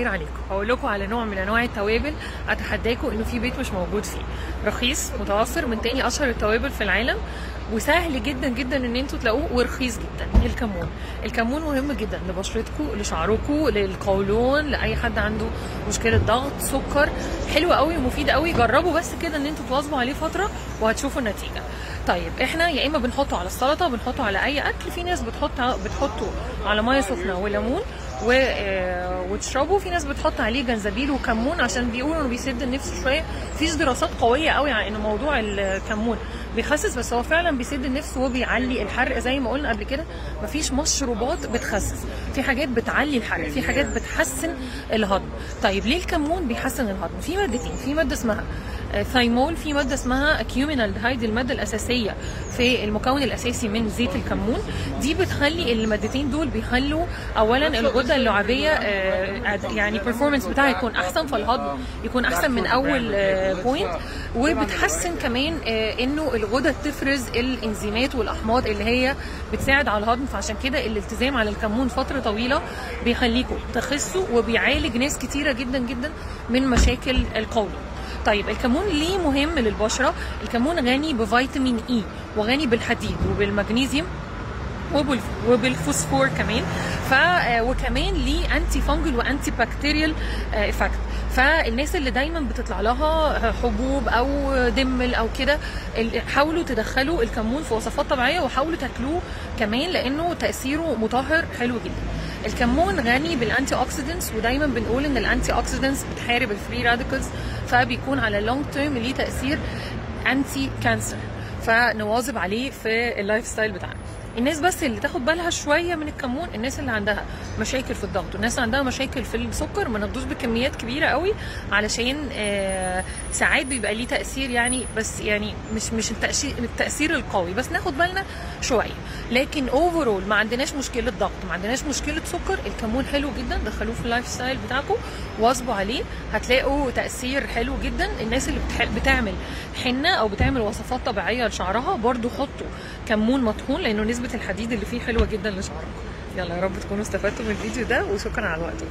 خير عليكم. هقول لكم على نوع من أنواع التوابل أتحداكم إنه في بيت مش موجود فيه. رخيص متوفر من تاني أشهر التوابل في العالم. وسهل جدا جدا إن أنتوا تلاقوه ورخيص جدا. الكمون. الكمون مهم جدا لبشرتكم لشعركم للقولون لأي حد عنده مشكلة ضغط سكر. حلو قوي ومفيد قوي. جربوا بس كده إن أنتوا تواظبوا عليه فترة وهتشوفوا النتيجة. طيب إحنا يا إما بنحطه على السلطة بنحطه على أي أكل. في ناس بتحط بتحطه على مية سخنة وليمون. و... آه، وتشربه في ناس بتحط عليه جنزبيل وكمون عشان بيقولوا إنه بيسد النفس شوية. فيش دراسات قوية قوي على ان موضوع الكمون بيخسس بس هو فعلا بيسد النفس وبيعلي الحرق زي ما قلنا قبل كده. مفيش مشروبات بتخسس. في حاجات بتعلي الحرق في حاجات بتحسن الهضم. طيب ليه الكمون بيحسن الهضم؟ في مادتين في مادة اسمها آه، thymol في مادة اسمها cuminaldehyde المادة الأساسية في المكون الأساسي من زيت الكمون. دي بتخلي المادتين دول بيخلوا اولا الغدة اللعابية آه، يعني performance بتاعها يكون أحسن فالهضم يكون أحسن من أول بوينت وبتحسن كمان آه، إنه الغدد تفرز الإنزيمات والأحماض اللي هي بتساعد على الهضم. فعشان كده الالتزام على الكمون فترة طويلة بيخليكم تخسوا وبيعالج ناس كتيرة جدا جدا من مشاكل القولون طيب الكمون ليه مهم للبشرة؟ الكمون غني بفيتامين E وغني بالحديد وبالمغنيسيوم وبالف- وبالفوسفور كمان. ف آه، وكمان ليه antifungal و antibacterial effect فالناس اللي دايما بتطلع لها حبوب أو دمل أو كده حاولوا تدخلوا الكمون في وصفات طبيعية وحاولوا تاكلوه كمان لأنه تأثيره مطهر حلو جدا. الكمون غني بال antioxidants ودايما بنقول إن ال antioxidants بتحارب ال free radicals فبيكون على ال long term ليه تأثير anti-cancer فنواظب عليه في ال lifestyle بتاعنا. الناس بس اللي تاخد بالها شوية من الكمون الناس اللي عندها مشاكل في الضغط. والناس اللي عندها مشاكل في السكر ما ناخدوش بكميات كبيرة قوي علشان آه ساعات بيبقى ليه تأثير يعني بس يعني مش مش التأثير القوي. بس ناخد بالنا شوية. لكن overall ما عندناش مشكلة ضغط ما عندناش مشكلة سكر. الكمون حلو جدا دخلوه في ال lifestyle بتاعكم واظبوا عليه. هتلاقوا تأثير حلو جدا. الناس اللي. بتعمل حنة أو بتعمل وصفات طبيعية لشعرها برضو حطوا كمون مطحون لأنه نسبة الحديد اللي فيه حلوة جدا لشعركم. يلا يا رب تكونوا استفدتوا من الفيديو ده وشكرا على وقتكم.